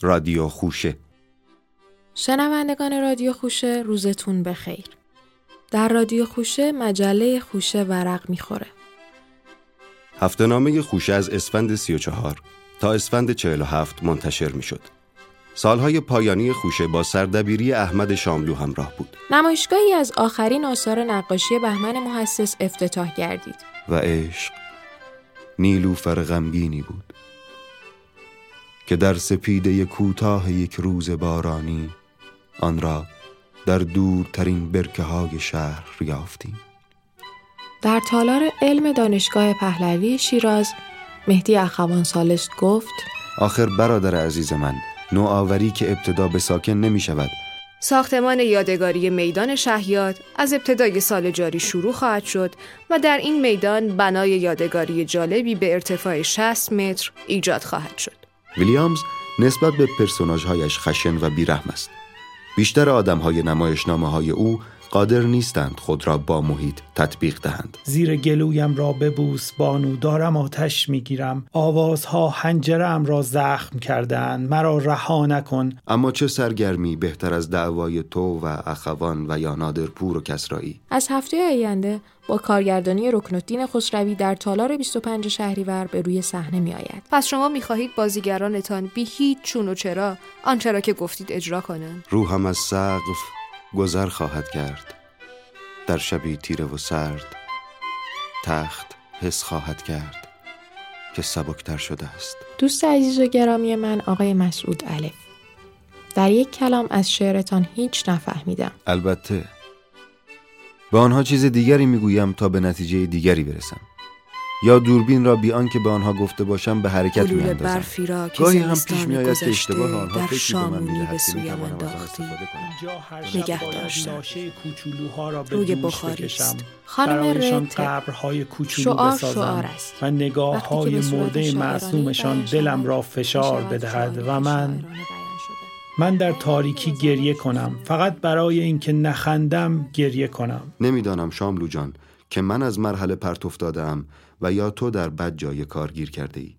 رادیو خوشه. شنوندگان رادیو خوشه روزتون بخیر. در رادیو خوشه مجله خوشه ورق می‌خوره. هفته نامه خوشه از اسفند 34 تا اسفند 47 منتشر می شد. سالهای پایانی خوشه با سردبیری احمد شاملو همراه بود. نمایشگاهی از آخرین آثار نقاشی بهمن محسس افتتاح گردید. و عشق نیلوفر غمگینی بود. که در سپیده کوتاه یک روز بارانی آن را در دورترین برکه های شهر یافتیم در تالار علم دانشگاه پهلوی شیراز مهدی اخوان سالست گفت آخر برادر عزیز من نوآوری که ابتدا به ساکن نمی شود ساختمان یادگاری میدان شهیاد از ابتدای سال جاری شروع خواهد شد و در این میدان بنای یادگاری جالبی به ارتفاع 60 متر ایجاد خواهد شد. ویلیامز نسبت به پرسوناژهایش خشن و بیرحم است. بیشتر آدمهای نمایشنامه های او قادر نیستند خود را با محیط تطبیق دهند. زیر گلویم را ببوس بانو دارم آتش می‌گیرم. آوازها حنجرم را زخم کردند مرا رها نکن. اما چه سرگرمی بهتر از دعوای تو و اخوان و یا نادرپور و کسرایی؟ از هفته آینده با کارگردانی رکنالدین خسروی در تالار 25 شهریور به روی صحنه می آید. پس شما می خواهید بازیگرانتان بی هیچ چون و چرا آنچه را که گفتید اجرا کنند. روحم از سقف گذر خواهد کرد. در شبی تیره و سرد تخت حس خواهد کرد که سبکتر شده است. دوست عزیز و گرامی من آقای مسعود الف. در یک کلام از شعرتان هیچ نفهمیدم. البته به آنها چیز دیگری می‌گویم تا به نتیجه دیگری برسم. یا دوربین را بی آنکه به آنها گفته باشم به حرکت میاندازم گاهی هم پیش میآید که اشتباه آنها در فکری به من می‌دهد به کنم اینجا هر نگه داشتم. لاشه کوچولوها را به روی بخاری بکشم است. خانم رنت شعار بسازم شعار است. و نگاه های مرده معصومشان دلم را فشار بدهد و من. من در تاریکی گریه کنم فقط برای اینکه نخندم گریه کنم نمی‌دانم شاملو جان که من از مرحله پرت افتادم و یا تو در بد جای کار گیر کرده ای